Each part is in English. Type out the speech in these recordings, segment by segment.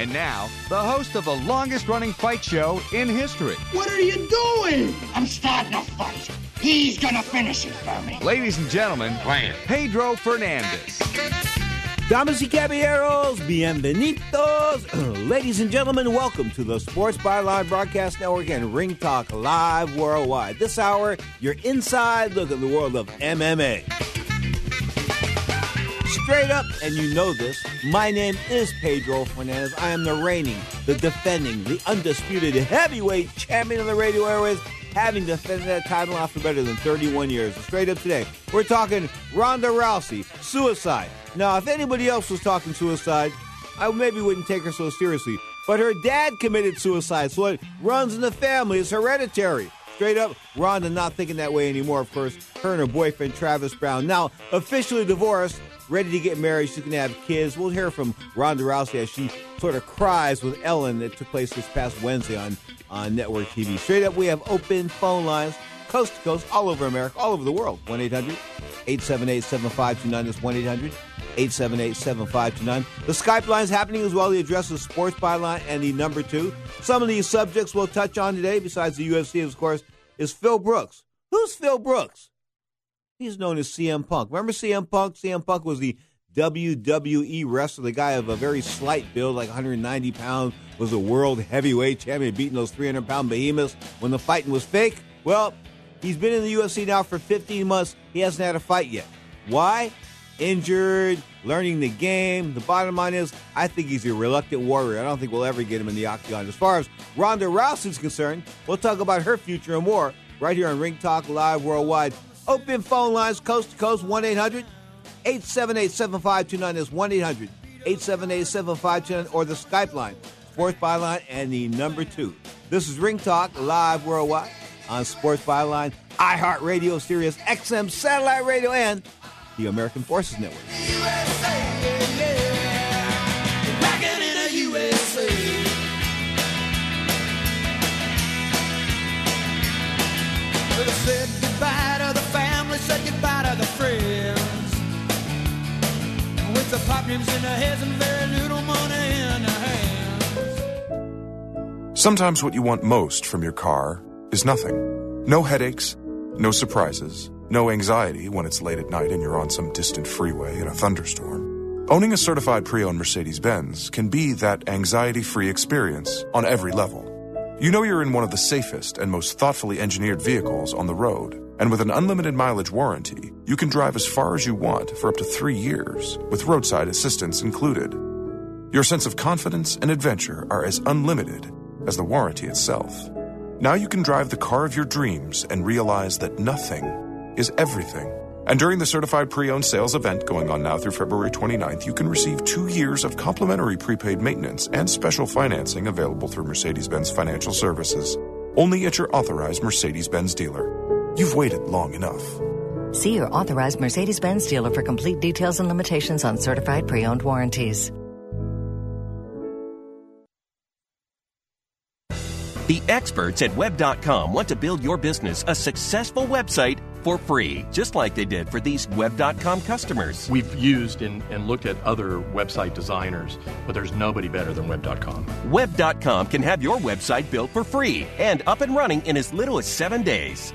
And now, the host of the longest running fight show in history. What are you doing? I'm starting a fight. He's gonna finish it for me. Ladies and gentlemen, Pedro Fernandez. Damas y caballeros, bienvenidos. Ladies and gentlemen, welcome to the Sports Byline Broadcast Network and Ring Talk Live Worldwide. This hour, your inside look at the world of MMA. Straight up, and you know this, my name is Pedro Fernandez. I am the reigning, the defending, the undisputed heavyweight champion of the radio airways, having defended that title for better than 31 years. Straight up today, we're talking Ronda Rousey, suicide. Now, if anybody else was talking suicide, I maybe wouldn't take her so seriously. But her dad committed suicide, so it runs in the family. It's hereditary. Straight up, Ronda not thinking that way anymore, of course. Her and her boyfriend, Travis Browne, now officially divorced, ready to get married. She's going to have kids. We'll hear from Ronda Rousey as she sort of cries with Ellen that took place this past Wednesday on, on network TV. Straight up, we have open phone lines, coast to coast, all over America, all over the world. 1 800 878 7529. That's 1 800 878 7529. The Skype line's happening as well. The address is Sports Byline and the number two. Some of these subjects we'll touch on today, besides the UFC, of course, is Phil Brooks. Who's Phil Brooks? He's known as CM Punk. Remember CM Punk? CM Punk was the WWE wrestler, the guy of a very slight build, like 190 pounds, was a world heavyweight champion, beating those 300 pound behemoths when the fighting was fake. Well, he's been in the UFC now for 15 months. He hasn't had a fight yet. Why? Injured, learning the game. The bottom line is, I think he's a reluctant warrior. I don't think we'll ever get him in the octagon. As far as Ronda Rousey's concerned, we'll talk about her future and more right here on Ring Talk Live Worldwide. Open phone lines coast to coast 1 800 878 7529 is 1 800 878 7529 or the Skype line, Sports Byline, and the number two. This is Ring Talk Live Worldwide on Sports Byline, iHeartRadio, Sirius XM Satellite Radio, and the American Forces Network. Said goodbye to the family, said goodbye to the friends. With the pop in their heads and very little money in their hands. Sometimes what you want most from your car is nothing. No headaches, no surprises, no anxiety when it's late at night and you're on some distant freeway in a thunderstorm. Owning a certified pre owned Mercedes Benz can be that anxiety free experience on every level. You know you're in one of the safest and most thoughtfully engineered vehicles on the road. And with an unlimited mileage warranty, you can drive as far as you want for up to three years, with roadside assistance included. Your sense of confidence and adventure are as unlimited as the warranty itself. Now you can drive the car of your dreams and realize that nothing is everything. And during the certified pre owned sales event going on now through February 29th, you can receive two years of complimentary prepaid maintenance and special financing available through Mercedes Benz Financial Services. Only at your authorized Mercedes Benz dealer. You've waited long enough. See your authorized Mercedes Benz dealer for complete details and limitations on certified pre owned warranties. The experts at Web.com want to build your business a successful website for free, just like they did for these Web.com customers. We've used and, and looked at other website designers, but there's nobody better than Web.com. Web.com can have your website built for free and up and running in as little as seven days.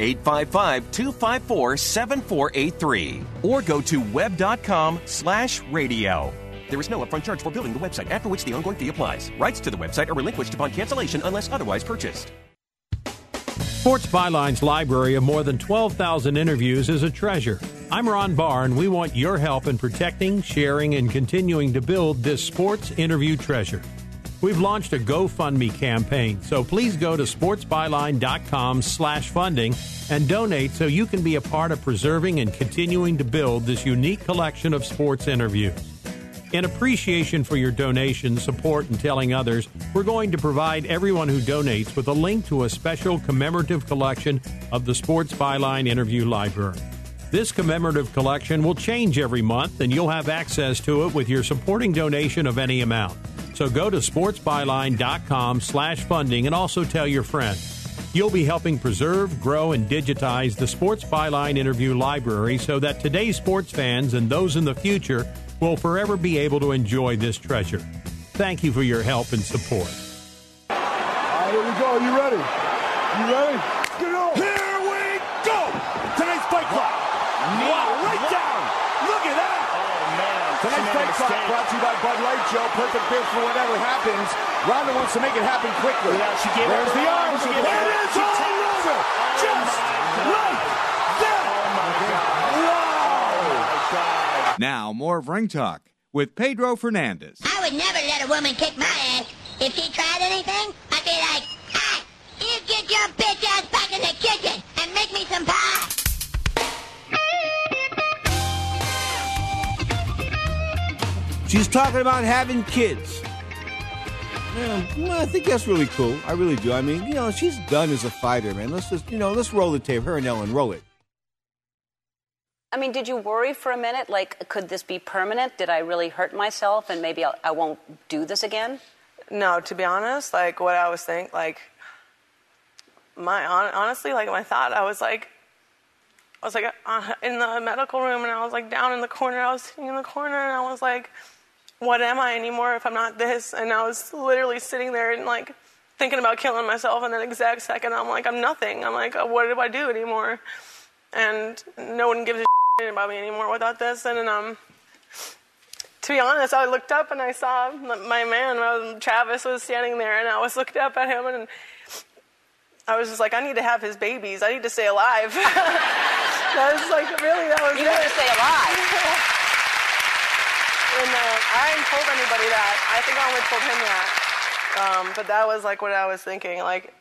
855 254 7483 or go to web.com slash radio. There is no upfront charge for building the website, after which the ongoing fee applies. Rights to the website are relinquished upon cancellation unless otherwise purchased. Sports Byline's library of more than 12,000 interviews is a treasure. I'm Ron Barr, and we want your help in protecting, sharing, and continuing to build this sports interview treasure. We've launched a GoFundMe campaign, so please go to sportsbyline.com slash funding and donate so you can be a part of preserving and continuing to build this unique collection of sports interviews. In appreciation for your donation, support, and telling others, we're going to provide everyone who donates with a link to a special commemorative collection of the Sports Byline Interview Library. This commemorative collection will change every month, and you'll have access to it with your supporting donation of any amount. So go to sportsbyline.com slash funding and also tell your friends. You'll be helping preserve, grow, and digitize the Sports Byline Interview Library so that today's sports fans and those in the future will forever be able to enjoy this treasure. Thank you for your help and support. All right, here we go. You ready? You ready? Get it on. Here we go. Tonight's fight clock. Wow, right down. Look at that. Oh, man. Tonight's fight clock brought to you by Bud Light, Joe. Perfect fit for whatever happens. Ronda wants to make it happen quickly. Yeah, she gave There's the her arms. arms. She There gave it up- is she all over. Oh, Just like that. Wow. Now, more of Ring Talk with Pedro Fernandez. I would never let a woman kick my ass. If she tried anything, I'd be like, ah, you get your bitch She's talking about having kids. Yeah, well, I think that's really cool. I really do. I mean, you know, she's done as a fighter, man. Let's just, you know, let's roll the tape. Her and Ellen, roll it. I mean, did you worry for a minute? Like, could this be permanent? Did I really hurt myself and maybe I'll, I won't do this again? No, to be honest, like what I was thinking, like my hon- honestly, like my thought, I was like, I was like uh, in the medical room, and I was like down in the corner. I was sitting in the corner, and I was like, what am I anymore if I'm not this? And I was literally sitting there and like thinking about killing myself. And that exact second, I'm like, I'm nothing. I'm like, what do I do anymore? And no one gives a shit about me anymore without this. And then um to be honest, I looked up and I saw my man, uh, Travis, was standing there, and I was looking up at him, and I was just like, I need to have his babies. I need to stay alive. that was like, really, that was You it. need to stay alive. and uh, I hadn't told anybody that. I think I only told him that. Um, but that was like what I was thinking. Like,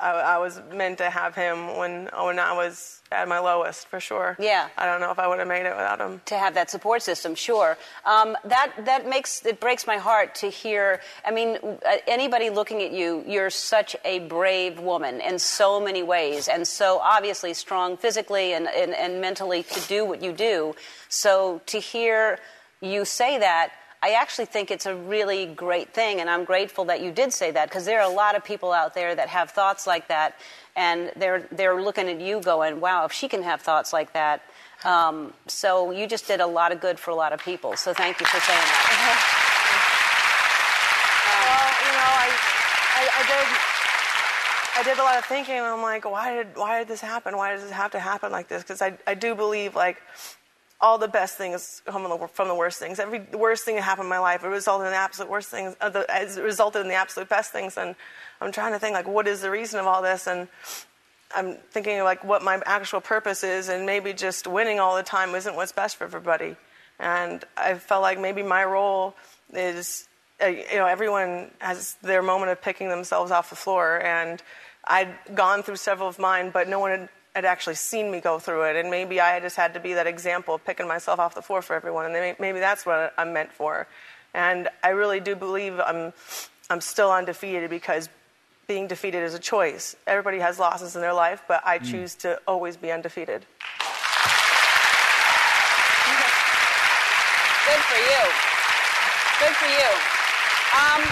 I, I was meant to have him when when I was at my lowest, for sure. Yeah. I don't know if I would have made it without him. to have that support system, sure. Um, that that makes it breaks my heart to hear. I mean, uh, anybody looking at you, you're such a brave woman in so many ways, and so obviously strong physically and, and, and mentally to do what you do. So to hear you say that. I actually think it's a really great thing, and I'm grateful that you did say that because there are a lot of people out there that have thoughts like that, and they're they're looking at you going, "Wow, if she can have thoughts like that." Um, so you just did a lot of good for a lot of people. So thank you for saying that. Well, you know, I, I, I did, I did a lot of thinking, and I'm like, why did, why did this happen? Why does this have to happen like this? Because I, I do believe like all the best things come from the, from the worst things. Every worst thing that happened in my life, it resulted in the absolute worst things. Uh, the, it resulted in the absolute best things, and I'm trying to think like, what is the reason of all this? And I'm thinking like what my actual purpose is, and maybe just winning all the time isn't what's best for everybody. And I felt like maybe my role is, uh, you know, everyone has their moment of picking themselves off the floor, and I'd gone through several of mine, but no one had, had actually seen me go through it, and maybe I just had to be that example of picking myself off the floor for everyone, and maybe that's what I'm meant for. And I really do believe I'm, I'm still undefeated because being defeated is a choice. Everybody has losses in their life, but I mm. choose to always be undefeated. Good for you. Good for you. Um,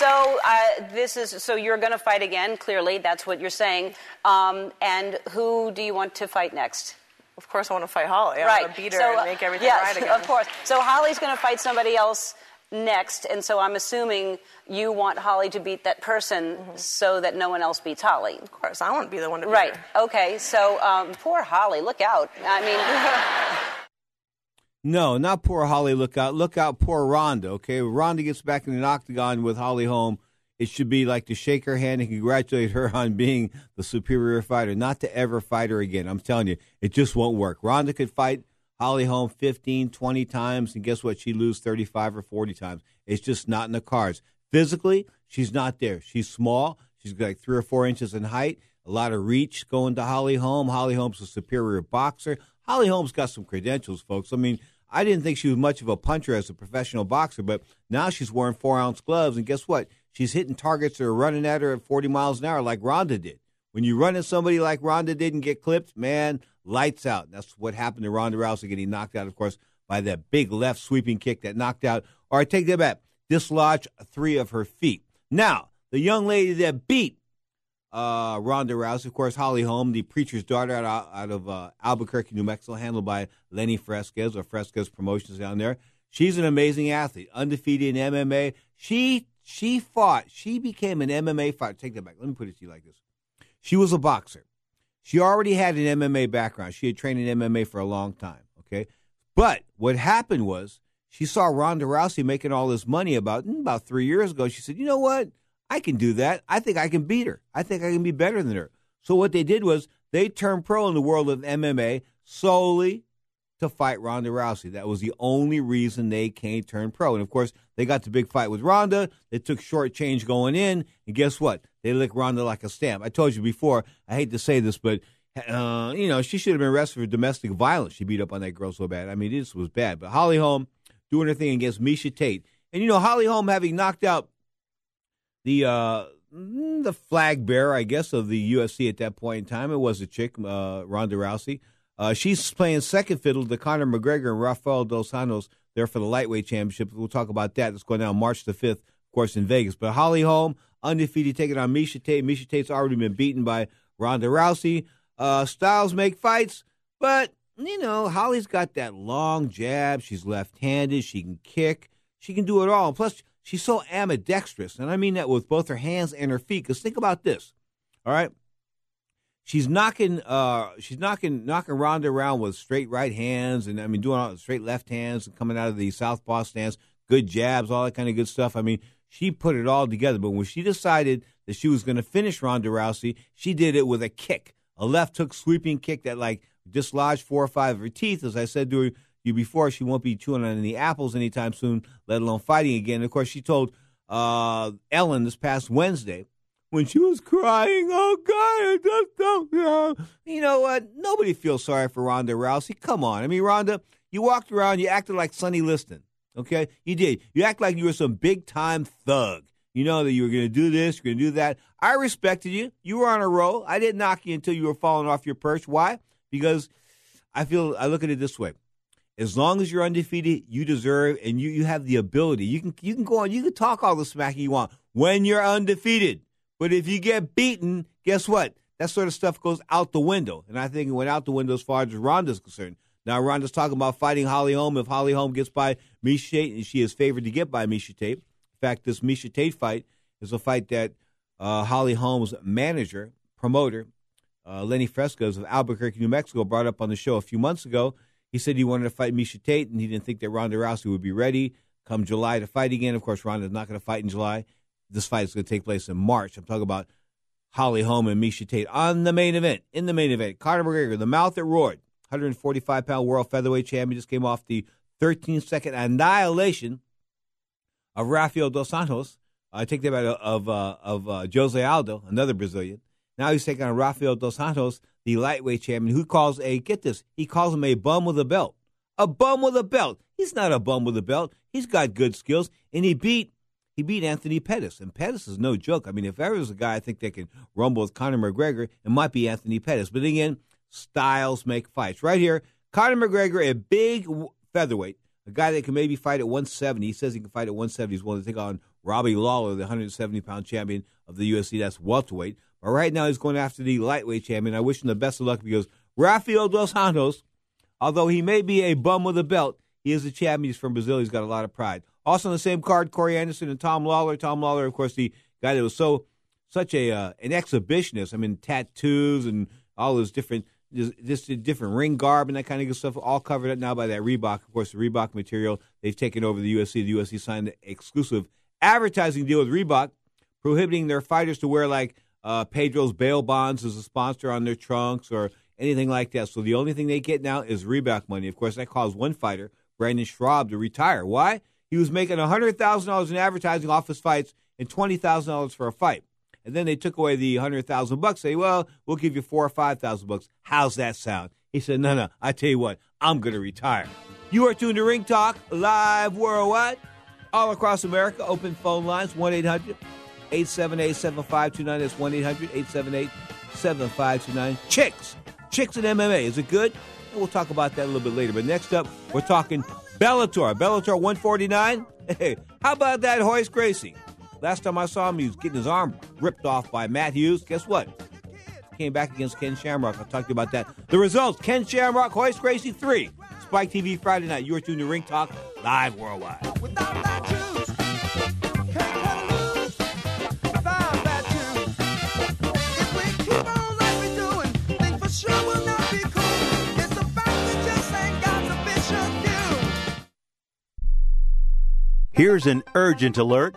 so uh, this is so you're going to fight again. Clearly, that's what you're saying. Um, and who do you want to fight next? Of course, I want to fight Holly. I right. want to beat her so, and make everything yes, right again. of course. So Holly's going to fight somebody else next, and so I'm assuming you want Holly to beat that person so that no one else beats Holly. Of Mm-hmm. course, I want to be the one to beat right. her. Okay. So um, poor Holly. Look out. I mean. No, not poor Holly. Look out! Look out! Poor Ronda. Okay, Ronda gets back in the octagon with Holly Holm it should be like to shake her hand and congratulate her on being the superior fighter, not to ever fight her again. I'm telling you, it just won't work. Ronda could fight Holly Holm 15, 20 times, and guess what? She lose 35 or 40 times. It's just not in the cards. Physically, she's not there. She's small. She's like three or four inches in height. A lot of reach going to Holly Holm. Holly Holm's a superior boxer. Holly Holm's got some credentials, folks. I mean, I didn't think she was much of a puncher as a professional boxer, but now she's wearing four ounce gloves, and guess what? She's hitting targets that are running at her at 40 miles an hour like Ronda did. When you run at somebody like Ronda did and get clipped, man, lights out. That's what happened to Ronda Rousey getting knocked out, of course, by that big left sweeping kick that knocked out, or I take that back, dislodged three of her feet. Now, the young lady that beat uh, Ronda Rousey, of course, Holly Holm, the preacher's daughter out, of, out of uh, Albuquerque, New Mexico, handled by Lenny Fresquez or Fresquez Promotions down there. She's an amazing athlete, undefeated in MMA. She she fought. She became an MMA fighter. Take that back. Let me put it to you like this: She was a boxer. She already had an MMA background. She had trained in MMA for a long time. Okay, but what happened was she saw Ronda Rousey making all this money about mm, about three years ago. She said, "You know what? I can do that. I think I can beat her. I think I can be better than her." So what they did was they turned pro in the world of MMA solely to fight Ronda Rousey. That was the only reason they came turn pro. And of course, they got the big fight with Ronda. They took short change going in, and guess what? They licked Ronda like a stamp. I told you before. I hate to say this, but uh, you know she should have been arrested for domestic violence. She beat up on that girl so bad. I mean, this was bad. But Holly Holm doing her thing against Miesha Tate, and you know Holly Holm having knocked out the uh, the flag bearer, I guess, of the UFC at that point in time. It was a chick, uh, Ronda Rousey. Uh, she's playing second fiddle to Conor McGregor and Rafael Dos Anjos there for the lightweight championship. We'll talk about that. It's going down March the 5th, of course, in Vegas. But Holly Holm, undefeated, taking on Miesha Tate. Miesha Tate's already been beaten by Ronda Rousey. Uh, styles make fights, but, you know, Holly's got that long jab. She's left handed. She can kick. She can do it all. Plus, she's so ambidextrous. And I mean that with both her hands and her feet. Because think about this. All right she's knocking uh she's knocking knocking Ronda around with straight right hands and I mean doing all straight left hands and coming out of the southpaw stance, good jabs, all that kind of good stuff. I mean, she put it all together. But when she decided that she was going to finish Ronda Rousey, she did it with a kick, a left hook sweeping kick that like dislodged four or five of her teeth. As I said to you before, she won't be chewing on any apples anytime soon, let alone fighting again. And of course, she told uh, Ellen this past Wednesday when she was crying, oh God, I just don't know. You know what? Nobody feels sorry for Ronda Rousey. Come on. I mean, Ronda, you walked around, you acted like Sonny Liston. Okay? You did. You act like you were some big time thug. You know that you were going to do this, you're going to do that. I respected you. You were on a roll. I didn't knock you until you were falling off your perch. Why? Because I feel I look at it this way. As long as you're undefeated, you deserve and you, you have the ability. You can you can go on, you can talk all the smack you want when you're undefeated. But if you get beaten, guess what? That sort of stuff goes out the window. And I think it went out the window as far as Ronda's concerned. Now, Ronda's talking about fighting Holly Holm. If Holly Holm gets by Miesha Tate, and she is favored to get by Miesha Tate. In fact, this Miesha Tate fight is a fight that uh, Holly Holm's manager, promoter, uh, Lenny Fresquez of Albuquerque, New Mexico, brought up on the show a few months ago. He said he wanted to fight Miesha Tate, and he didn't think that Ronda Rousey would be ready come July to fight again. Of course, Ronda's not going to fight in July this fight is going to take place in March. I'm talking about Holly Holm and Miesha Tate on the main event. In the main event, Conor McGregor, the mouth that roared, 145 pound world featherweight champion, just came off the 13 second annihilation of Rafael dos Anjos. I take that out of uh, of uh, Jose Aldo, another Brazilian. Now he's taking on Rafael dos Anjos, the lightweight champion, who calls a get this, he calls him a bum with a belt. A bum with a belt. He's not a bum with a belt. He's got good skills, and he beat he beat Anthony Pettis, and Pettis is no joke. I mean, if ever there's a guy I think that can rumble with Conor McGregor, it might be Anthony Pettis. But again, styles make fights. Right here, Conor McGregor, a big featherweight, a guy that can maybe fight at 170. He says he can fight at 170. He's willing to take on Robbie Lawler, the 170 pound champion of the UFC. That's welterweight. But right now, he's going after the lightweight champion. I wish him the best of luck because Rafael dos Anjos, although he may be a bum with a belt, he is a champion. He's from Brazil. He's got a lot of pride. Also on the same card, Corey Anderson and Tom Lawlor. Tom Lawlor, of course, the guy that was so such a uh, an exhibitionist. I mean, tattoos and all those different just different ring garb and that kind of good stuff, all covered up now by that Reebok. Of course, the Reebok material they've taken over the UFC. The UFC signed an exclusive advertising deal with Reebok. prohibiting their fighters to wear like uh, Pedro's bail bonds as a sponsor on their trunks or anything like that. So the only thing they get now is Reebok money. Of course, that caused one fighter, Brendan Schaub, to retire. Why? He was making $100,000 in advertising off his fights and $20,000 for a fight. And then they took away the 100000 bucks. Say, well, we'll give you four or 5000 bucks. How's that sound? He said, no, no, I tell you what, I'm going to retire. You are tuned to Ring Talk, live worldwide, all across America. Open phone lines, 1 800 878 7529. That's 1 800 878 7529. Chicks. Chicks in MMA. Is it good? We'll talk about that a little bit later. But next up, we're talking Bellator. Bellator 149. Hey, how about that Royce Gracie? Last time I saw him, he was getting his arm ripped off by Matt Hughes. Guess what? Came back against Ken Shamrock. I'll talk to you about that. The results Ken Shamrock, Royce Gracie 3. Spike TV Friday night. You are tuned to Ring Talk, live worldwide. Here's an urgent alert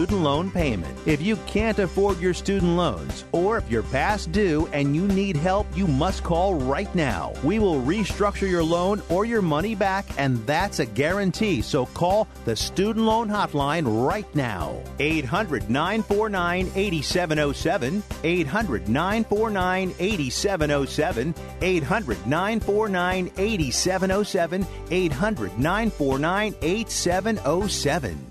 loan payment. If you can't afford your student loans, or if you're past due and you need help, you must call right now. We will restructure your loan or your money back, and that's a guarantee. So call the Student Loan Hotline right now. 800 949 8707. 800 949 8707. 800 949 8707. 800 949 8707.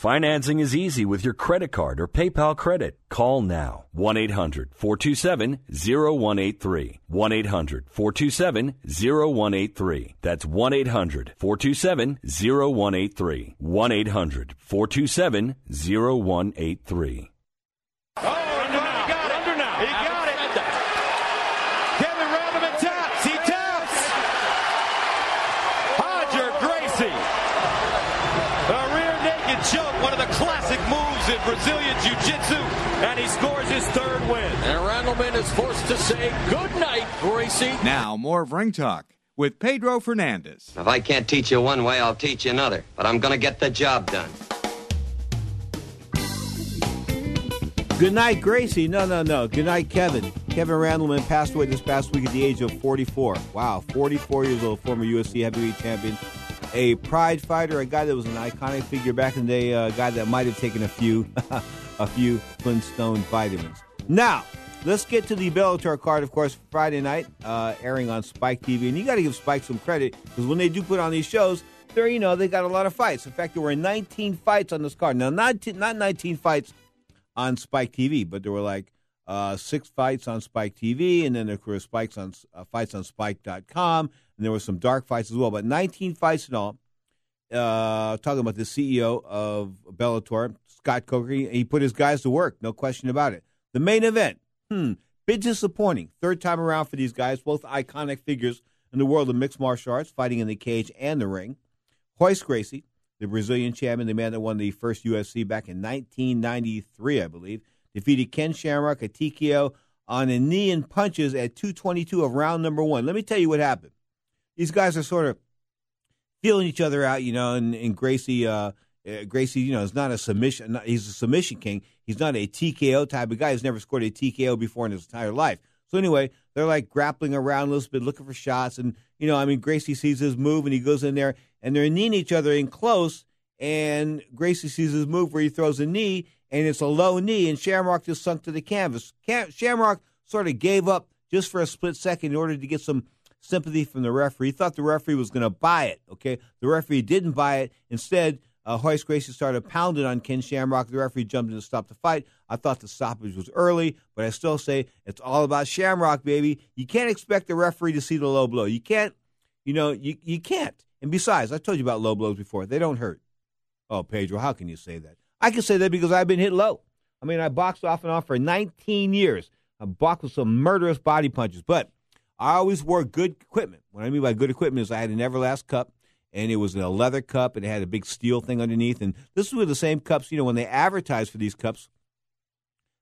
Financing is easy with your credit card or PayPal credit. Call now 1 800 427 0183. 1 800 427 0183. That's 1 800 427 0183. 1 800 427 0183. Oh, under now. He got it. Under now. He got it. Kevin Randleman taps. He taps. Roger Gracie. A rear naked choke, one of the classic moves in Brazilian Jiu-Jitsu, and he scores his third win. And Randleman is forced to say good night, Gracie. Now, more of Ring Talk with Pedro Fernandez. If I can't teach you one way, I'll teach you another. But I'm going to get the job done. Good night, Gracie. No, no, no. Good night, Kevin. Kevin Randleman passed away this past week at the age of 44. Wow, 44 years old, former UFC heavyweight champion. A pride fighter, a guy that was an iconic figure back in the day, a guy that might have taken a few, a few Flintstone vitamins. Now, let's get to the Bellator card. Of course, Friday night, uh, airing on Spike TV, and you got to give Spike some credit because when they do put on these shows, they're you know they got a lot of fights. In fact, there were 19 fights on this card. Now, not not 19 fights on Spike TV, but there were like uh, six fights on Spike TV, and then there were spikes on uh, fights on Spike.com, and there were some dark fights as well. But 19 fights in all. Uh, talking about the CEO of Bellator, Scott Coker, he put his guys to work, no question about it. The main event, hmm, bit disappointing. Third time around for these guys, both iconic figures in the world of mixed martial arts, fighting in the cage and the ring. Royce Gracie, the Brazilian champion, the man that won the first UFC back in 1993, I believe, defeated Ken Shamrock at TKO on a knee and punches at 222 of round number one. Let me tell you what happened. These guys are sort of feeling each other out, you know, and, and Gracie, uh, uh, Gracie, you know, is not a submission. Not, he's a submission king. He's not a TKO type of guy. He's never scored a TKO before in his entire life. So anyway, they're like grappling around a little bit, looking for shots, and you know, I mean, Gracie sees his move and he goes in there, and they're kneeing each other in close, and Gracie sees his move where he throws a knee, and it's a low knee, and Shamrock just sunk to the canvas. Cam- Shamrock sort of gave up just for a split second in order to get some sympathy from the referee. He thought the referee was going to buy it. Okay, the referee didn't buy it. Instead, uh, Royce Gracie started pounding on Ken Shamrock. The referee jumped in to stop the fight. I thought the stoppage was early, but I still say it's all about Shamrock, baby. You can't expect the referee to see the low blow. You can't, you know, you, you can't. And besides, I told you about low blows before. They don't hurt. Oh, Pedro, how can you say that? I can say that because I've been hit low. I mean, I boxed off and on for 19 years. I boxed with some murderous body punches, but I always wore good equipment. What I mean by good equipment is I had an Everlast cup, and it was a leather cup, and it had a big steel thing underneath. And this was the same cups, you know, when they advertised for these cups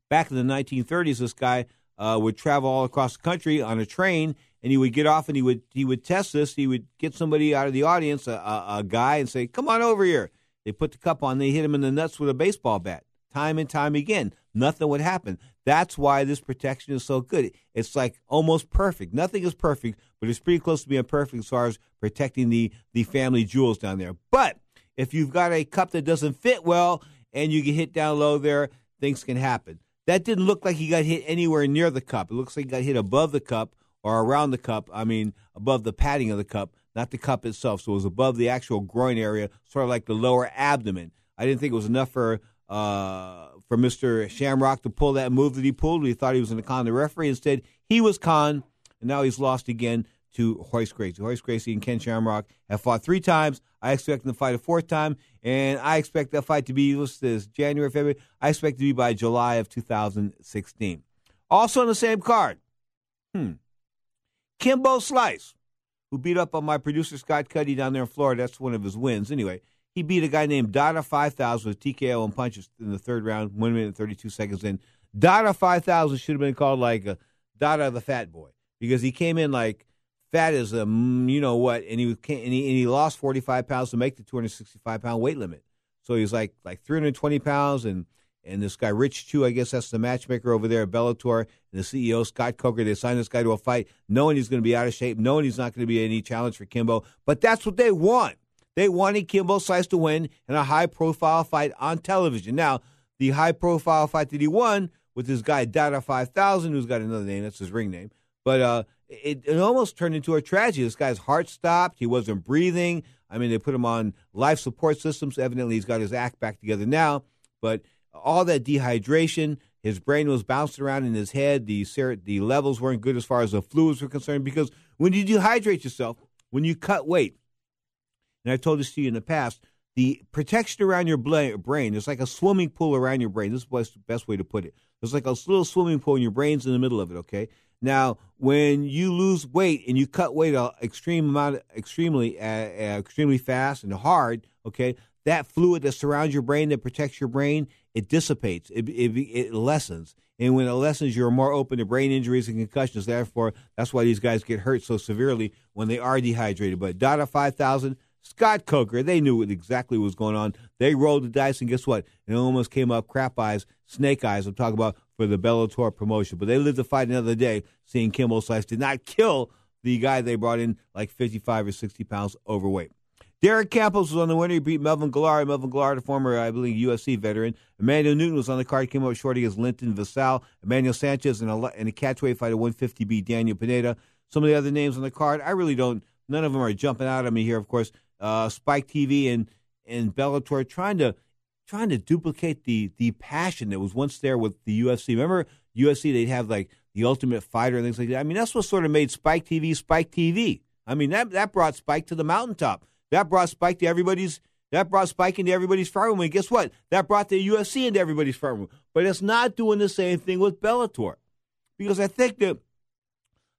back in the 1930s. This guy uh, would travel all across the country on a train, and he would get off and he would he would test this. He would get somebody out of the audience, a, a, a guy, and say, "Come on over here." They put the cup on. They hit him in the nuts with a baseball bat, time and time again. Nothing would happen. That's why this protection is so good. It's like almost perfect. Nothing is perfect, but it's pretty close to being perfect as far as protecting the the family jewels down there. But if you've got a cup that doesn't fit well and you get hit down low there, things can happen. That didn't look like he got hit anywhere near the cup. It looks like he got hit above the cup or around the cup. I mean, above the padding of the cup, not the cup itself. So it was above the actual groin area, sort of like the lower abdomen. I didn't think it was enough for uh, for Mr. Shamrock to pull that move that he pulled. We thought he was going to con the referee. Instead, he was con, and now he's lost again to Royce Gracie. Royce Gracie and Ken Shamrock have fought three times. I expect them to fight a fourth time, and I expect that fight to be, what's this, January, February? I expect to be by July of 2016. Also on the same card, hmm, Kimbo Slice, who beat up on my producer Scott Cuddy down there in Florida. That's one of his wins. Anyway, he beat a guy named Dada 5000 with TKO and punches in the third round, one minute and 32 seconds in. Dada 5000 should have been called like a Dada the Fat Boy because he came in like fat as a you know what, and he was and he, and he lost 45 pounds to make the 265 pound weight limit. So he's like like 320 pounds, and and this guy Rich Chou, I guess that's the matchmaker over there at Bellator, and the CEO Scott Coker. They signed this guy to a fight, knowing he's going to be out of shape, knowing he's not going to be any challenge for Kimbo. But that's what they want. They wanted Kimbo Slice to win in a high profile fight on television. Now, the high profile fight that he won with this guy Dada 5000, who's got another name, that's his ring name. But uh, it, it almost turned into a tragedy. This guy's heart stopped. He wasn't breathing. I mean, they put him on life support systems. Evidently, he's got his act back together now. But all that dehydration, his brain was bouncing around in his head. The ser- the levels weren't good as far as the fluids were concerned. Because when you dehydrate yourself, when you cut weight, and I've told this to you in the past, the protection around your brain is like a swimming pool around your brain. This is the best way to put it. It's like a little swimming pool, and your brain's in the middle of it. Okay. Now, when you lose weight and you cut weight an extreme amount, extremely, uh, uh, extremely fast and hard, okay, that fluid that surrounds your brain that protects your brain, it dissipates, it, it, it lessens. And when it lessens, you're more open to brain injuries and concussions. Therefore, that's why these guys get hurt so severely when they are dehydrated. But Dada 5000, Scott Coker, they knew exactly what was going on. They rolled the dice, and guess what? It almost came up crap eyes, snake eyes. I'm talking about for the Bellator promotion. But they lived to fight another day, seeing Kimbo Slice did not kill the guy they brought in like 55 or 60 pounds overweight. Derek Campos was on the winner. He beat Melvin Guillard. Melvin Guillard, a former, I believe, UFC veteran. Emmanuel Newton was on the card. Came up short against Linton Vassell. Emmanuel Sanchez in a, a catchweight fight at 150 beat Daniel Pineda. Some of the other names on the card, I really don't. None of them are jumping out at me here. Of course, uh, Spike TV and and Bellator trying to trying to duplicate the the passion that was once there with the UFC. Remember UFC? They'd have like the Ultimate Fighter and things like that. I mean, that's what sort of made Spike TV Spike TV. I mean, that that brought Spike to the mountaintop. That brought Spike to everybody's. That brought Spike into everybody's room. And guess what? That brought the UFC into everybody's room. But it's not doing the same thing with Bellator, because I think that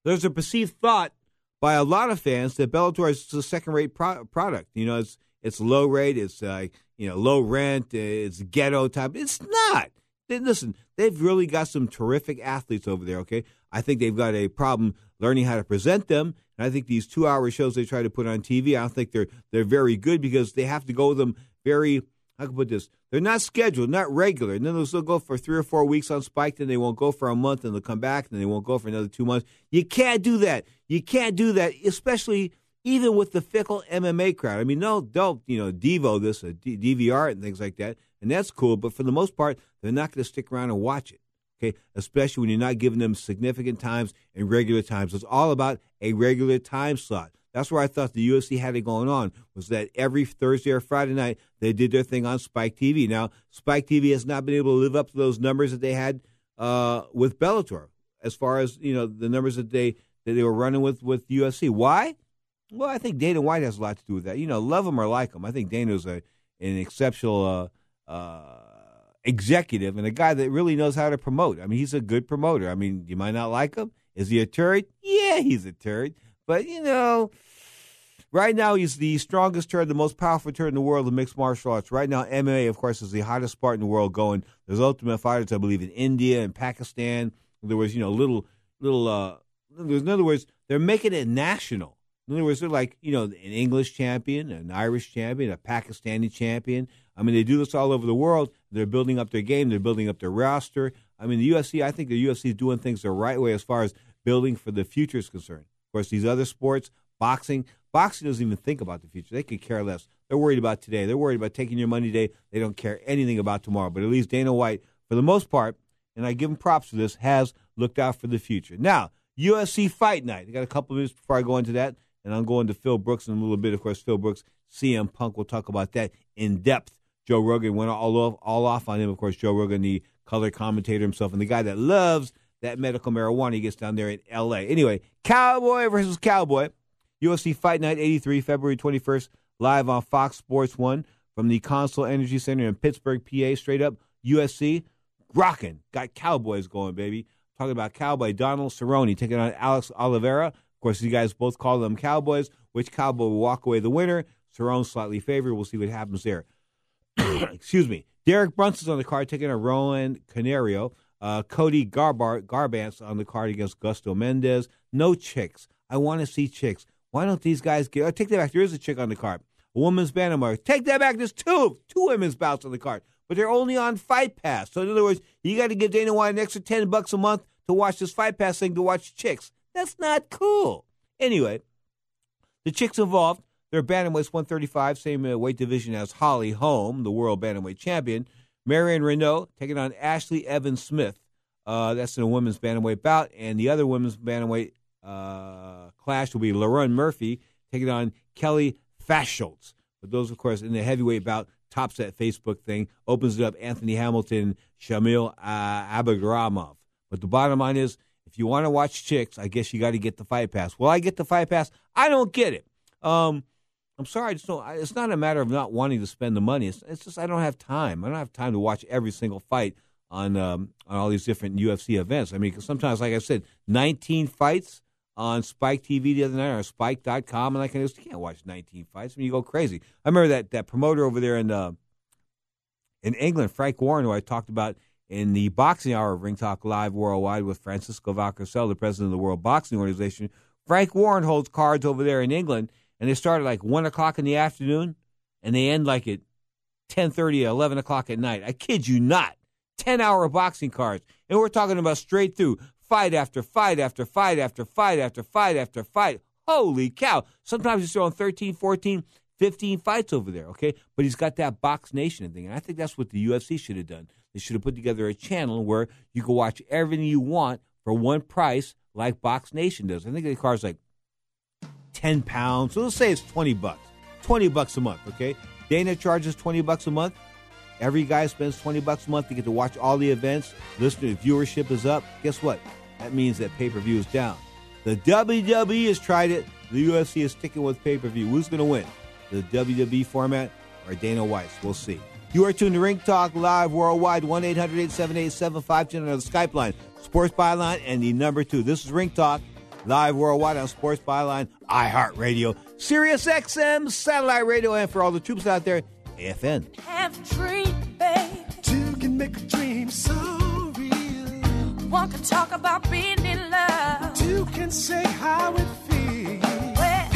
there's a perceived thought by a lot of fans that Bellator is a second-rate pro- product. You know, it's it's low rate, it's uh, you know low rent, it's ghetto type. It's not. They, listen, they've really got some terrific athletes over there. Okay, I think they've got a problem learning how to present them. And I think these two-hour shows they try to put on TV, I don't think they're they're very good because they have to go with them very. How can I put this? They're not scheduled, not regular. And then they'll go for three or four weeks on Spike, then they won't go for a month, and they'll come back, and they won't go for another two months. You can't do that. You can't do that, especially even with the fickle MMA crowd. I mean, no, they'll you know Devo this, a D- DVR and things like that, and that's cool. But for the most part, they're not going to stick around and watch it. Okay, especially when you're not giving them significant times and regular times. It's all about a regular time slot. That's where I thought the UFC had it going on was that every Thursday or Friday night they did their thing on Spike TV. Now Spike TV has not been able to live up to those numbers that they had uh, with Bellator, as far as you know the numbers that they that they were running with with UFC. Why? Well, I think Dana White has a lot to do with that. You know, love him or like him, I think Dana's a an exceptional uh, executive and a guy that really knows how to promote. I mean, he's a good promoter. I mean, you might not like him. Is he a turd? Yeah, he's a turd. But you know, right now he's the strongest turd, the most powerful turd in the world of mixed martial arts. Right now, MMA, of course, is the hottest sport in the world going. There's Ultimate Fighters, I believe, in India and Pakistan. There was, you know, little little. uh In other words, they're making it national. In other words, they're like, you know, an English champion, an Irish champion, a Pakistani champion. I mean, they do this all over the world. They're building up their game. They're building up their roster. I mean, the UFC, I think the UFC is doing things the right way as far as building for the future is concerned. Of course, these other sports, boxing, boxing doesn't even think about the future. They could care less. They're worried about today. They're worried about taking your money today. They don't care anything about tomorrow. But at least Dana White, for the most part, and I give him props for this, has looked out for the future. Now, UFC Fight Night. I got a couple minutes before I go into that, and I'm going to Phil Brooks in a little bit. Of course, Phil Brooks, CM Punk. We'll talk about that in depth. Joe Rogan went all off, all off on him. Of course, Joe Rogan, the color commentator himself, and the guy that loves that medical marijuana. He gets down there in L.A. Anyway, Cowboy versus Cowboy. UFC Fight Night 83, February 21st, live on Fox Sports 1 from the Consol Energy Center in Pittsburgh, PA. Straight up, UFC rocking. Got Cowboys going, baby. Talking about Cowboy Donald Cerrone taking on Alex Oliveira. Of course, you guys both call them Cowboys. Which Cowboy will walk away the winner? Cerrone slightly favored. We'll see what happens there. Excuse me. Derek Brunson's on the card taking on Roland Canario. Uh, Cody Garbar, Garbrandt on the card against Gusto Mendes. No chicks. I want to see chicks. Why don't these guys get? Oh, take that back. There is a chick on the card. A woman's bantamweight. Take that back. There's two, two women's bouts on the card, but they're only on Fight Pass. So in other words, you got to give Dana White an extra ten bucks a month to watch this Fight Pass thing to watch chicks. That's not cool. Anyway, the chicks involved. They're bantamweights 135, same uh, weight division as Holly Holm, the world bantamweight champion. Marion Reneau taking on Ashley Evans Smith. Uh, that's in a women's bantamweight bout, and the other women's bantamweight uh, clash will be Lauren Murphy taking on Kelly Faszholz. But those, of course, in the heavyweight bout, tops that Facebook thing, opens it up Anthony Hamilton, Shamil uh, Abagramov. But the bottom line is, if you want to watch chicks, I guess you got to get the fight pass. Well, I get the fight pass. I don't get it. Um, I'm sorry, I just don't. It's not a matter of not wanting to spend the money. It's, it's just I don't have time. I don't have time to watch every single fight on um, on all these different UFC events. I mean, sometimes, like I said, 19 fights on Spike TV the other night or Spike.com, and I can just can't watch 19 fights. I mean, you go crazy. I remember that that promoter over there in uh, in England, Frank Warren, who I talked about in the boxing hour of Ring Talk Live Worldwide with Francisco Valcarcel, the president of the World Boxing Organization. Frank Warren holds cards over there in England, and they start at like one o'clock in the afternoon, and they end like at ten thirty, eleven o'clock at night. I kid you not, ten hour boxing cards, and we're talking about straight through fight after fight after fight after fight after fight after fight. Holy cow! Sometimes you're throwing 13, 14, 15 fights over there, okay? But he's got that Box Nation thing. And I think that's what the UFC should have done. They should have put together a channel where you can watch everything you want for one price, like Box Nation does. I think the car's like 10 pounds. So let's say it's 20 bucks. 20 bucks a month, okay? Dana charges 20 bucks a month. Every guy spends 20 bucks a month to get to watch all the events. Listener viewership is up. Guess what? That means that pay per view is down. The WWE has tried it. The UFC is sticking with pay per view. Who's going to win? The WWE format or Dana White's? We'll see. You are tuned to Ring Talk Live worldwide, 1 800 878 7510 on the Skype line, Sports Byline, and the number two. This is Ring Talk Live worldwide on Sports Byline, iHeartRadio, Sirius XM, satellite radio, and for all the troops out there, AFN. Have a dream, babe. Two can make a dream so real. One can talk about being in love. Two can say how it feels.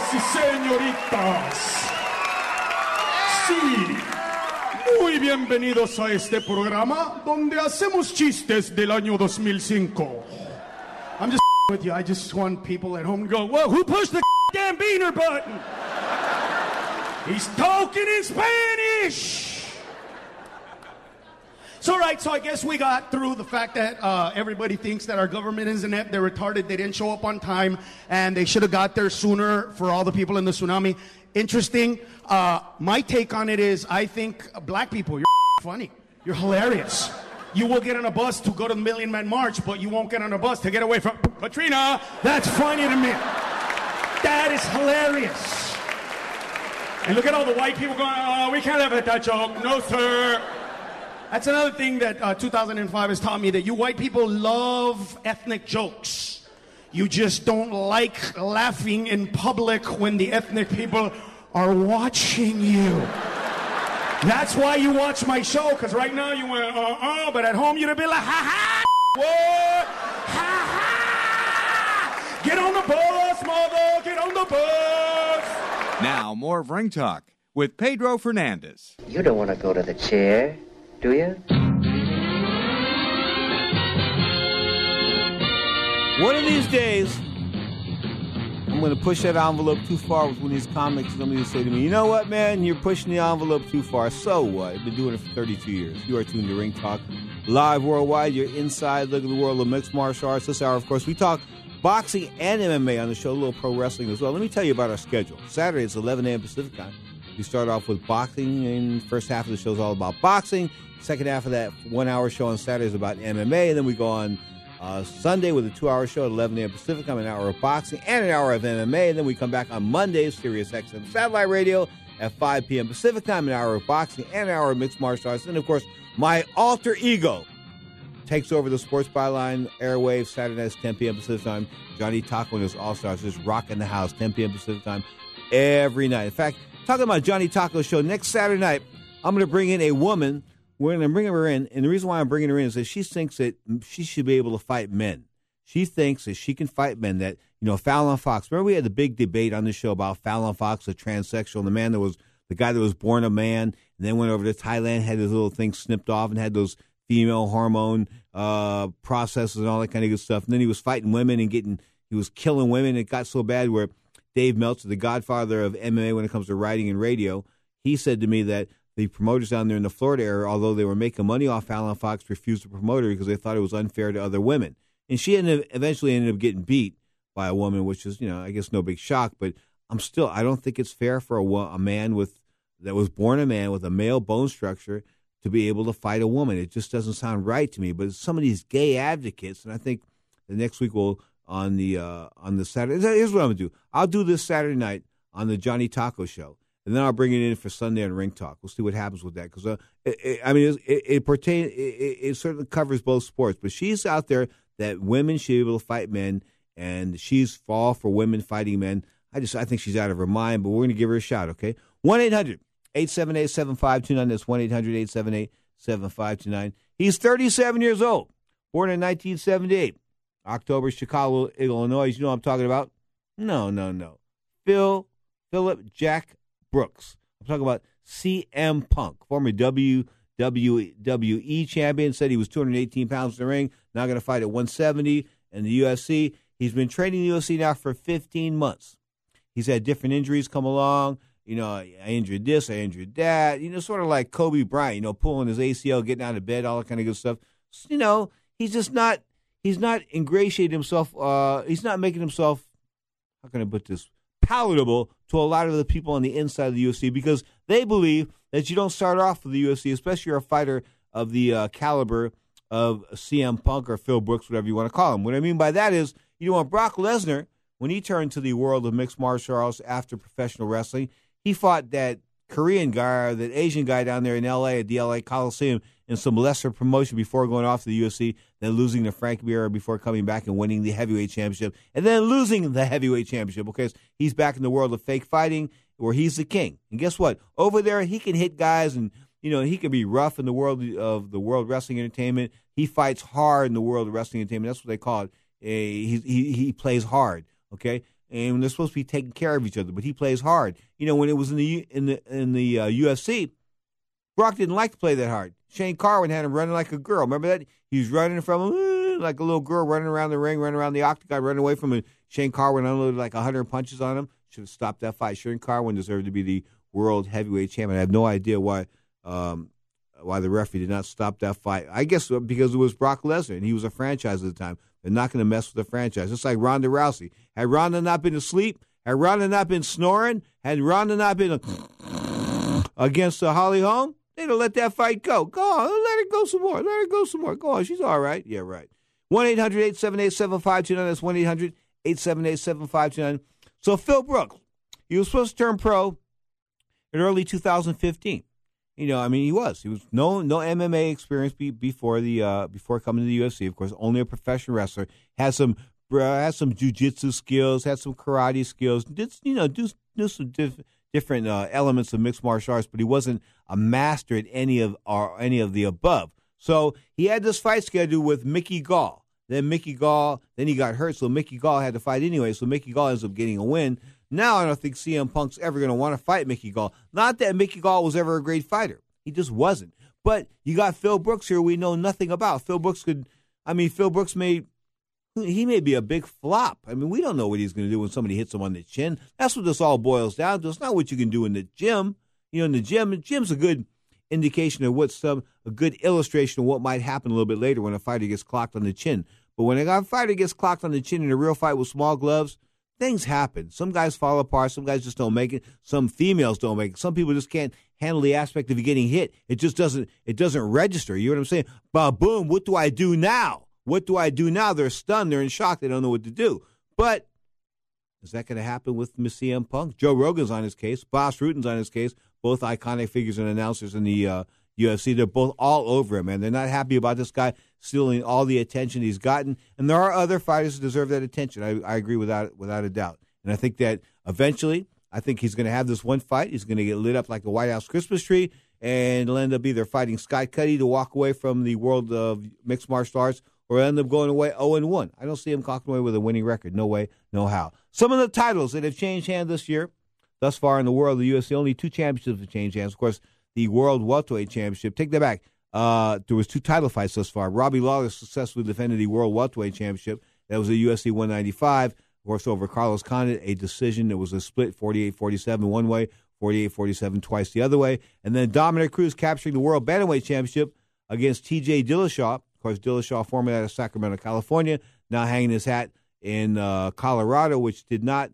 Señores señoritas. Sí, muy bienvenidos a este programa donde hacemos chistes del año 2005. I'm just with you. I just want people at home to go, well, who pushed the damn beaner button? He's talking in Spanish. So, all right, so I guess we got through the fact that uh, everybody thinks that our government is inept, they're retarded, they didn't show up on time, and they should have got there sooner for all the people in the tsunami. Interesting. Uh, my take on it is I think black people, you're funny. You're hilarious. You will get on a bus to go to the Million Man March, but you won't get on a bus to get away from Katrina. That's funny to me. That is hilarious. And look at all the white people going, oh, we can't have that joke. No, sir. That's another thing that uh, 2005 has taught me that you white people love ethnic jokes. You just don't like laughing in public when the ethnic people are watching you. That's why you watch my show, because right now you went, uh uh, but at home you'd be like, ha ha, what? Ha ha! Get on the bus, mother, get on the bus! Now, more of Ring Talk with Pedro Fernandez. You don't want to go to the chair, do you? One of these days, I'm going to push that envelope too far with one of these comics. And Somebody will say to me, you know what, man? You're pushing the envelope too far. So what? I've been doing it for 32 years. You are tuned to Ring Talk live worldwide. You're inside look at the world of mixed martial arts. This hour, of course, we talk boxing and MMA on the show, a little pro wrestling as well. Let me tell you about our schedule. Saturday is 11 a.m. Pacific time. We start off with boxing, and first half of the show is all about boxing. Second half of that one hour show on Saturday is about MMA, and then we go on uh, Sunday with a two hour show at 11 a.m. Pacific time, an hour of boxing and an hour of MMA. And then we come back on Monday, Sirius XM Satellite Radio at 5 p.m. Pacific time, an hour of boxing and an hour of mixed martial arts. And of course, my alter ego takes over the Sports Byline airwaves Saturday nights, 10 p.m. Pacific time. Johnny Taco and his All Stars just rocking the house, 10 p.m. Pacific time every night. In fact, talking about Johnny Taco show next Saturday night, I'm going to bring in a woman. We're to bring her in, and the reason why I'm bringing her in is that she thinks that she should be able to fight men. She thinks that she can fight men. That you know, Fallon Fox. Remember, we had the big debate on the show about Fallon Fox, a transsexual, the man that was the guy that was born a man, and then went over to Thailand, had his little thing snipped off, and had those female hormone uh, processes and all that kind of good stuff. And then he was fighting women and getting, he was killing women. It got so bad where Dave Meltzer, the godfather of MMA when it comes to writing and radio, he said to me that the promoters down there in the Florida area, although they were making money off Fallon Fox, refused to promote her because they thought it was unfair to other women. And she ended, eventually ended up getting beat by a woman, which is, you know, I guess no big shock. But I'm still, I don't think it's fair for a, a man with that was born a man with a male bone structure to be able to fight a woman. It just doesn't sound right to me. But some of these gay advocates, and I think the next week we'll on the uh, on the Saturday. Here's what I'm gonna do. I'll do this Saturday night on the Johnny Taco show, and then I'll bring it in for Sunday on Ring Talk. We'll see what happens with that because uh, I mean it, it, it It, it, certainly covers both sports, but she's out there that women should be able to fight men, and she's fall for women fighting men. I just I think she's out of her mind, but we're gonna give her a shot. Okay, one eight hundred 878 7529. That's 1 800 878 7529. He's 37 years old, born in 1978. October, Chicago, Illinois. You know what I'm talking about? No, no, no. Phil, Philip Jack Brooks. I'm talking about CM Punk, former WWE champion, said he was 218 pounds in the ring, now going to fight at 170 in the UFC. He's been training the UFC now for 15 months. He's had different injuries come along you know, I injured this, I injured that. You know, sort of like Kobe Bryant, you know, pulling his ACL, getting out of bed, all that kind of good stuff. You know, he's just not he's not ingratiating himself. Uh, he's not making himself. How can I put this? Palatable to a lot of the people on the inside of the UFC because they believe that you don't start off with the UFC, especially you're a fighter of the uh, caliber of CM Punk or Phil Brooks, whatever you want to call him. What I mean by that is, you know, when Brock Lesnar, when he turned to the world of mixed martial arts after professional wrestling, he fought that Korean guy or that Asian guy down there in L.A. at the L.A. Coliseum in some lesser promotion before going off to the UFC, then losing to Frank Mir before coming back and winning the heavyweight championship, and then losing the heavyweight championship because he's back in the world of fake fighting where he's the king. And guess what? Over there, he can hit guys and you know he can be rough in the world of the world wrestling entertainment. He fights hard in the world of wrestling entertainment. That's what they call it. Eh, he, he, he plays hard. Okay, and they're supposed to be taking care of each other. But he plays hard. You know, when it was in the in the in the uh, UFC, Brock didn't like to play that hard. Shane Carwin had him running like a girl. Remember that? He was running from him uh, like a little girl, running around the ring, running around the octagon, running away from him. Shane Carwin unloaded like hundred punches on him. Should have stopped that fight. Shane Carwin deserved to be the world heavyweight champion. I have no idea why. Um, why the referee did not stop that fight. I guess because it was Brock Lesnar and he was a franchise at the time. They're not going to mess with the franchise. It's like Ronda Rousey. Had Ronda not been asleep, had Ronda not been snoring, had Ronda not been against the Holly Holm, they'd have let that fight go. Go on, let her go some more. Let her go some more. Go on, she's all right. Yeah, right. 1 800 878 7529. That's 1 800 878 7529. So, Phil Brooks, he was supposed to turn pro in early 2015. You know, I mean, he was. He was no no MMA experience be, before the uh, before coming to the UFC. Of course, only a professional wrestler. Has some uh, has some jujitsu skills. Had some karate skills. Did you know do do some diff, different uh, elements of mixed martial arts, but he wasn't a master at any of or any of the above. So he had this fight scheduled with Mickey Gall. Then Mickey Gall, then he got hurt, so Mickey Gall had to fight anyway. So Mickey Gall ends up getting a win. Now I don't think CM Punk's ever going to want to fight Mickey Gall. Not that Mickey Gall was ever a great fighter. He just wasn't. But you got Phil Brooks here we know nothing about. Phil Brooks could I mean Phil Brooks may he may be a big flop. I mean, we don't know what he's going to do when somebody hits him on the chin. That's what this all boils down to. It's not what you can do in the gym. You know, in the gym, the gym's a good indication of what some a good illustration of what might happen a little bit later when a fighter gets clocked on the chin. But when a fighter gets clocked on the chin in a real fight with small gloves, things happen. Some guys fall apart. Some guys just don't make it. Some females don't make it. Some people just can't handle the aspect of getting hit. It just doesn't. It doesn't register. You know what I'm saying? Ba boom. What do I do now? What do I do now? They're stunned. They're in shock. They don't know what to do. But is that going to happen with CM Punk? Joe Rogan's on his case. Bas Rutten's on his case. Both iconic figures and announcers in the uh, UFC. They're both all over him, man. They're not happy about this guy stealing all the attention he's gotten. And there are other fighters who deserve that attention. I, I agree without without a doubt. And I think that eventually, I think he's going to have this one fight. He's going to get lit up like a White House Christmas tree, and he'll end up either fighting Scott Cuddy to walk away from the world of mixed martial arts, or end up going away 0 and 1. I don't see him walking away with a winning record. No way, no how. Some of the titles that have changed hands this year, thus far in the world of the UFC, only two championships have changed hands. Of course, the World Welterweight Championship. Take that back. Uh, there was two title fights thus far. Robbie Lawler successfully defended the World Welterweight Championship. That was a UFC 195. Of course, over Carlos Condit, a decision. It was a split 48-47 one way, 48-47 twice the other way. And then Dominick Cruz capturing the World Bantamweight Championship against T.J. Dillashaw. Of course, Dillashaw, formerly out of Sacramento, California, now hanging his hat in uh, Colorado, which did not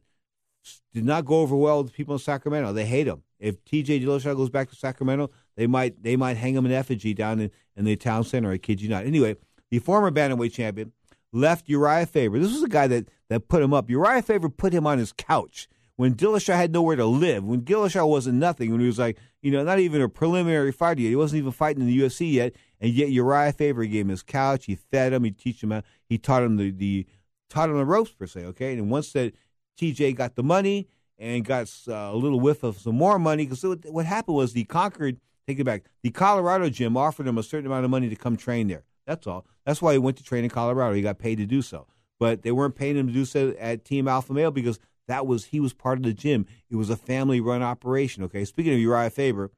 did not go over well with people in Sacramento. They hate him. If T.J. Dillashaw goes back to Sacramento, they might they might hang him in effigy down in, in the town center. I kid you not. Anyway, the former bantamweight champion left Uriah Faber. This was a guy that that put him up. Uriah Faber put him on his couch when Dillashaw had nowhere to live. When Dillashaw wasn't nothing. When he was like you know not even a preliminary fighter yet. He wasn't even fighting in the UFC yet. And yet Uriah Faber gave him his couch. He fed him. He teach him. How, he taught him the, the taught him the ropes per se. Okay. And once that TJ got the money and got uh, a little whiff of some more money. Because what happened was the Concord, take it back, the Colorado gym offered him a certain amount of money to come train there. That's all. That's why he went to train in Colorado. He got paid to do so. But they weren't paying him to do so at Team Alpha Male because that was he was part of the gym. It was a family run operation. Okay. Speaking of Uriah Faber,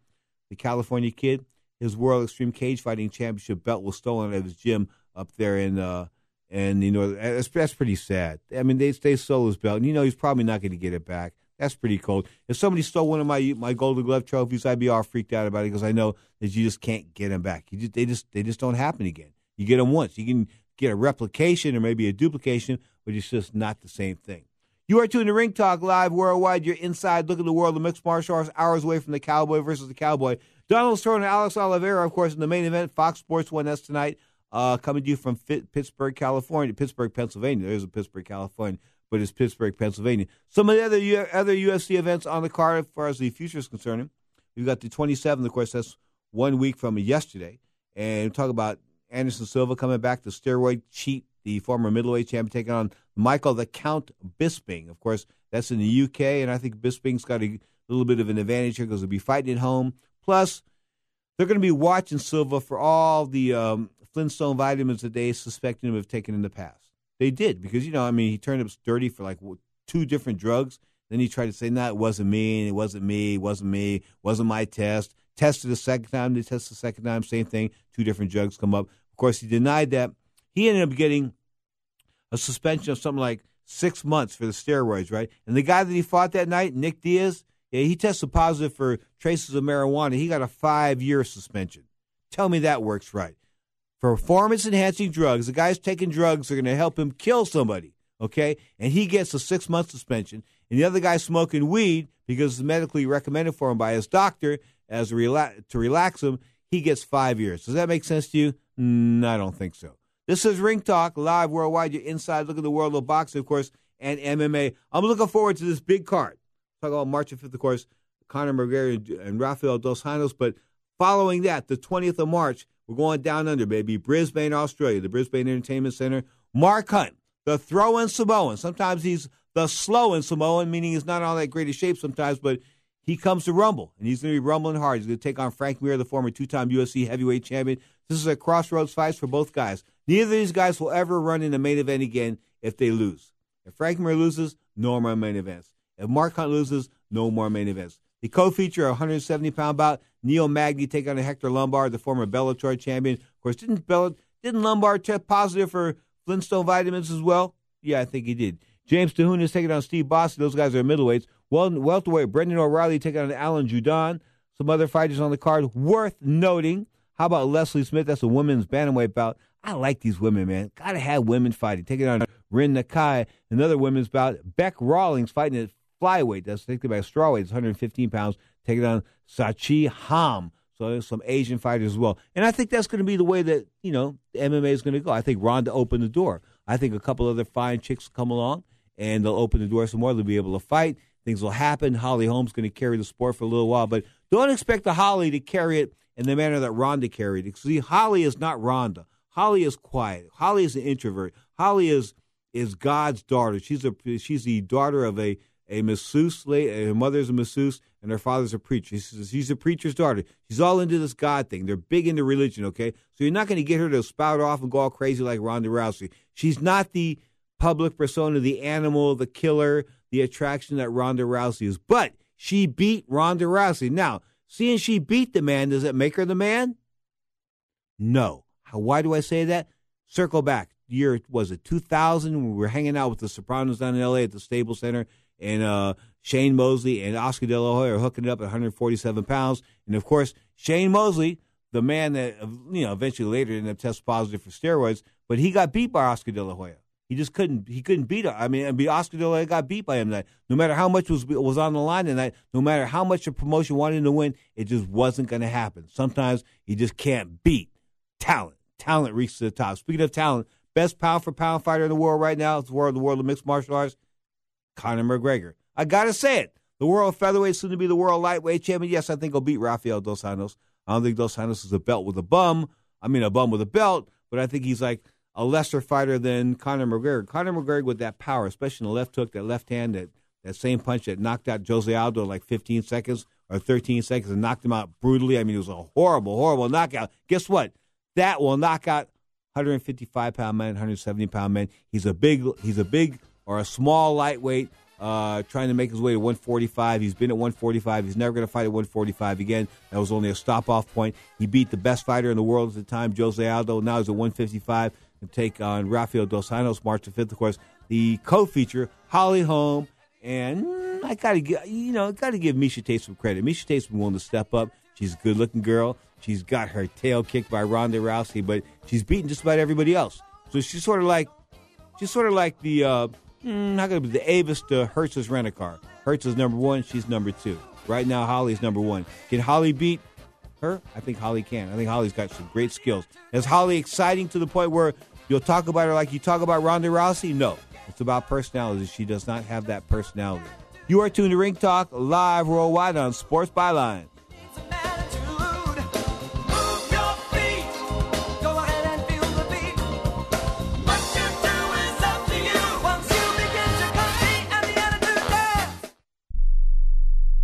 the California kid, his World Extreme Cage Fighting Championship belt was stolen at his gym up there in uh, and you know that's, that's pretty sad. I mean, they they stole his belt, and you know he's probably not going to get it back. That's pretty cold. If somebody stole one of my my Golden Glove trophies, I'd be all freaked out about it because I know that you just can't get them back. You just, they just they just don't happen again. You get them once. You can get a replication or maybe a duplication, but it's just not the same thing. You are tuned to Ring Talk Live worldwide. You're inside. Look at the world of mixed martial arts, hours away from the Cowboy versus the Cowboy. Donald Sterling and Alex Oliveira, of course, in the main event. Fox Sports 1S tonight, uh, coming to you from Pittsburgh, California, Pittsburgh, Pennsylvania. There's a Pittsburgh, California but it's Pittsburgh, Pennsylvania. Some of the other U- other UFC events on the card, as far as the future is concerned, we've got the 27th. Of course, that's one week from yesterday, and talk about Anderson Silva coming back, the steroid cheat, the former middleweight champion, taking on Michael the Count Bisping. Of course, that's in the UK, and I think Bisping's got a little bit of an advantage here because he'll be fighting at home. Plus, they're going to be watching Silva for all the um, Flintstone vitamins that they suspected him of taking in the past. They did because you know, I mean, he turned up dirty for like two different drugs. Then he tried to say, "No, it wasn't me. It wasn't me. It wasn't me. It wasn't my test." Tested the second time. They tested the second time. Same thing. Two different drugs come up. Of course, he denied that. He ended up getting a suspension of something like six months for the steroids, right? And the guy that he fought that night, Nick Diaz, yeah, he tested positive for traces of marijuana. He got a five-year suspension. Tell me that works right performance enhancing drugs. The guy's taking drugs are going to help him kill somebody, okay? And he gets a six month suspension. And the other guy's smoking weed because it's medically recommended for him by his doctor as rela- to relax him. He gets five years. Does that make sense to you? Mm, I don't think so. This is Ring Talk live worldwide. You're inside. Look at the world of boxing, of course, and MMA. I'm looking forward to this big card. Talk about March 5th, of course. Conor McGregor and, Rafael Dos Anjos. But following that, the 20th of March, we're going down under, baby. Brisbane, Australia, the Brisbane Entertainment Center. Mark Hunt, the throw-in Samoan. Sometimes he's the slow in Samoan, meaning he's not all that great a shape sometimes, but he comes to rumble, and he's going to be rumbling hard. He's going to take on Frank Mir, the former two-time UFC heavyweight champion. This is a crossroads fight for both guys. Neither of these guys will ever run in the main event again if they lose. If Frank Mir loses, no more main events. If Mark Hunt loses, no more main events. The co-feature, a 170-pound bout, Neil Magny take on Hector Lombard, the former Bellator champion. Of course, didn't Bell- didn't Lombard test positive for Flintstone vitamins as well? Yeah, I think he did. James Te Huna is taking on Steve Bosse. Those guys are middleweights. Well, welterweight Brendan O'Reilly taking on Alan Jouban. Some other fighters on the card worth noting. How about Leslie Smith? That's a women's bantamweight bout. I like these women, man. Gotta have women fighting. Taking on Rin Nakai, another women's bout. Bec Rawlings fighting at flyweight. That's taken by strawweight. It's 115 pounds. Taking on Seo Hee Ham. So there's some Asian fighters as well. And I think that's going to be the way that, you know, MMA is going to go. I think Ronda opened the door. I think a couple other fine chicks come along and they'll open the door some more. They'll be able to fight. Things will happen. Holly Holm's going to carry the sport for a little while, but don't expect the Holly to carry it in the manner that Ronda carried it. See, Holly is not Ronda. Holly is quiet. Holly is an introvert. Holly is is God's daughter. She's a she's the daughter of a a masseuse. Her mother's a masseuse, and her father's a preacher. She's, a preacher's daughter. She's all into this God thing. They're big into religion. Okay, so you're not going to get her to spout off and go all crazy like Ronda Rousey. She's not the public persona, the animal, the killer, the attraction that Ronda Rousey is. But she beat Ronda Rousey. Now, seeing she beat the man, does it make her the man? No. Why do I say that? Circle back. Year was it 2000 when we were hanging out with the Sopranos down in L.A. at the Staples Center, and uh, Shane Mosley and Oscar De La Hoya are hooking it up at 147 pounds, and of course Shane Mosley, the man that you know eventually later ended up test positive for steroids, but he got beat by Oscar De La Hoya. He just couldn't. He couldn't beat him. I mean, Oscar De La Hoya got beat by him that. No matter how much was was on the line tonight, no matter how much the promotion wanted to win, it just wasn't going to happen. Sometimes you just can't beat talent. Talent reaches the top. Speaking of talent, best pound for pound fighter in the world right now is the world the world of mixed martial arts, Conor McGregor. I gotta say it. The world featherweight soon to be the world lightweight champion. Yes, I think he'll beat Rafael Dos Anjos. I don't think Dos Anjos is a belt with a bum. I mean, a bum with a belt, but I think he's like a lesser fighter than Conor McGregor. Conor McGregor with that power, especially in the left hook, that left hand, that, that same punch that knocked out Jose Aldo in like 15 seconds or 13 seconds and knocked him out brutally. I mean, it was a horrible, horrible knockout. Guess what? That will knock out 155 pound man, 170 pound man. He's a big, he's a big or a small lightweight. Uh, trying to make his way to 145. He's been at 145. He's never going to fight at 145 again. That was only a stop off point. He beat the best fighter in the world at the time, Jose Aldo. Now he's at 155 and take on Rafael Dos Anjos March the 5th. Of course, the co-feature Holly Holm and I gotta you know gotta give Miesha Tate some credit. Miesha Tate's been willing to step up. She's a good looking girl. She's got her tail kicked by Ronda Rousey, but she's beaten just about everybody else. So she's sort of like she's sort of like the uh, mm, could be the Avis to Hertz's rent a car. Hertz is number one. She's number two. Right now, Holly's number one. Can Holly beat her? I think Holly can. I think Holly's got some great skills. Is Holly exciting to the point where You'll talk about her like you talk about Ronda Rousey? No. It's about personality. She does not have that personality. You are tuned to Ring Talk live worldwide on Sports Byline.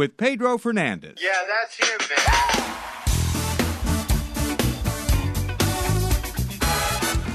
with Pedro Fernandez. Yeah, that's him, man.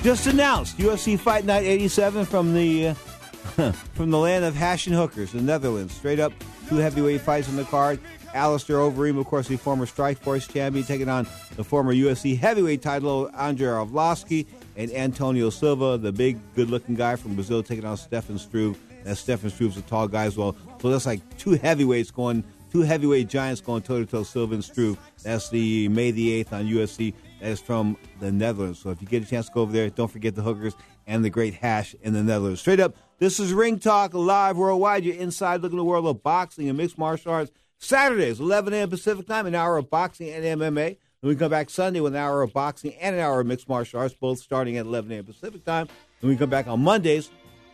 Just announced UFC Fight Night 87 from the uh, from the land of hash and hookers, the Netherlands. Straight up, two heavyweight fights on the card. Alistair Overeem, of course, the former Strikeforce champion, taking on the former UFC heavyweight title Andrei Arlovsky, and Antonio Silva, the big, good-looking guy from Brazil, taking on Stefan Struve. That Stefan Struve's a tall guy as well. So that's like two heavyweights going, two heavyweight giants going toe to toe, Silva and Struve. That's the May the 8th on UFC. That is from the Netherlands. So if you get a chance to go over there, don't forget the hookers and the great hash in the Netherlands. Straight up, this is Ring Talk live worldwide. You're inside looking at the world of boxing and mixed martial arts. Saturdays, 11 a.m. Pacific time, an hour of boxing and MMA. And we come back Sunday with an hour of boxing and an hour of mixed martial arts, both starting at 11 a.m. Pacific time. Then we come back on Mondays,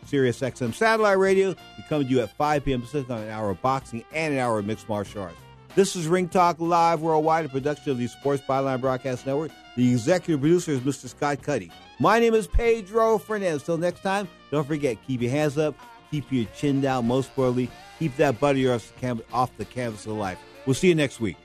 Sirius XM Satellite Radio. We come to you at 5 p.m. Pacific on an hour of boxing and an hour of mixed martial arts. This is Ring Talk Live Worldwide, a production of the Sports Byline Broadcast Network. The executive producer is Mr. Scott Cuddy. My name is Pedro Fernandez. Till next time, don't forget, keep your hands up, keep your chin down, most importantly, keep that butter off the canvas of life. We'll see you next week.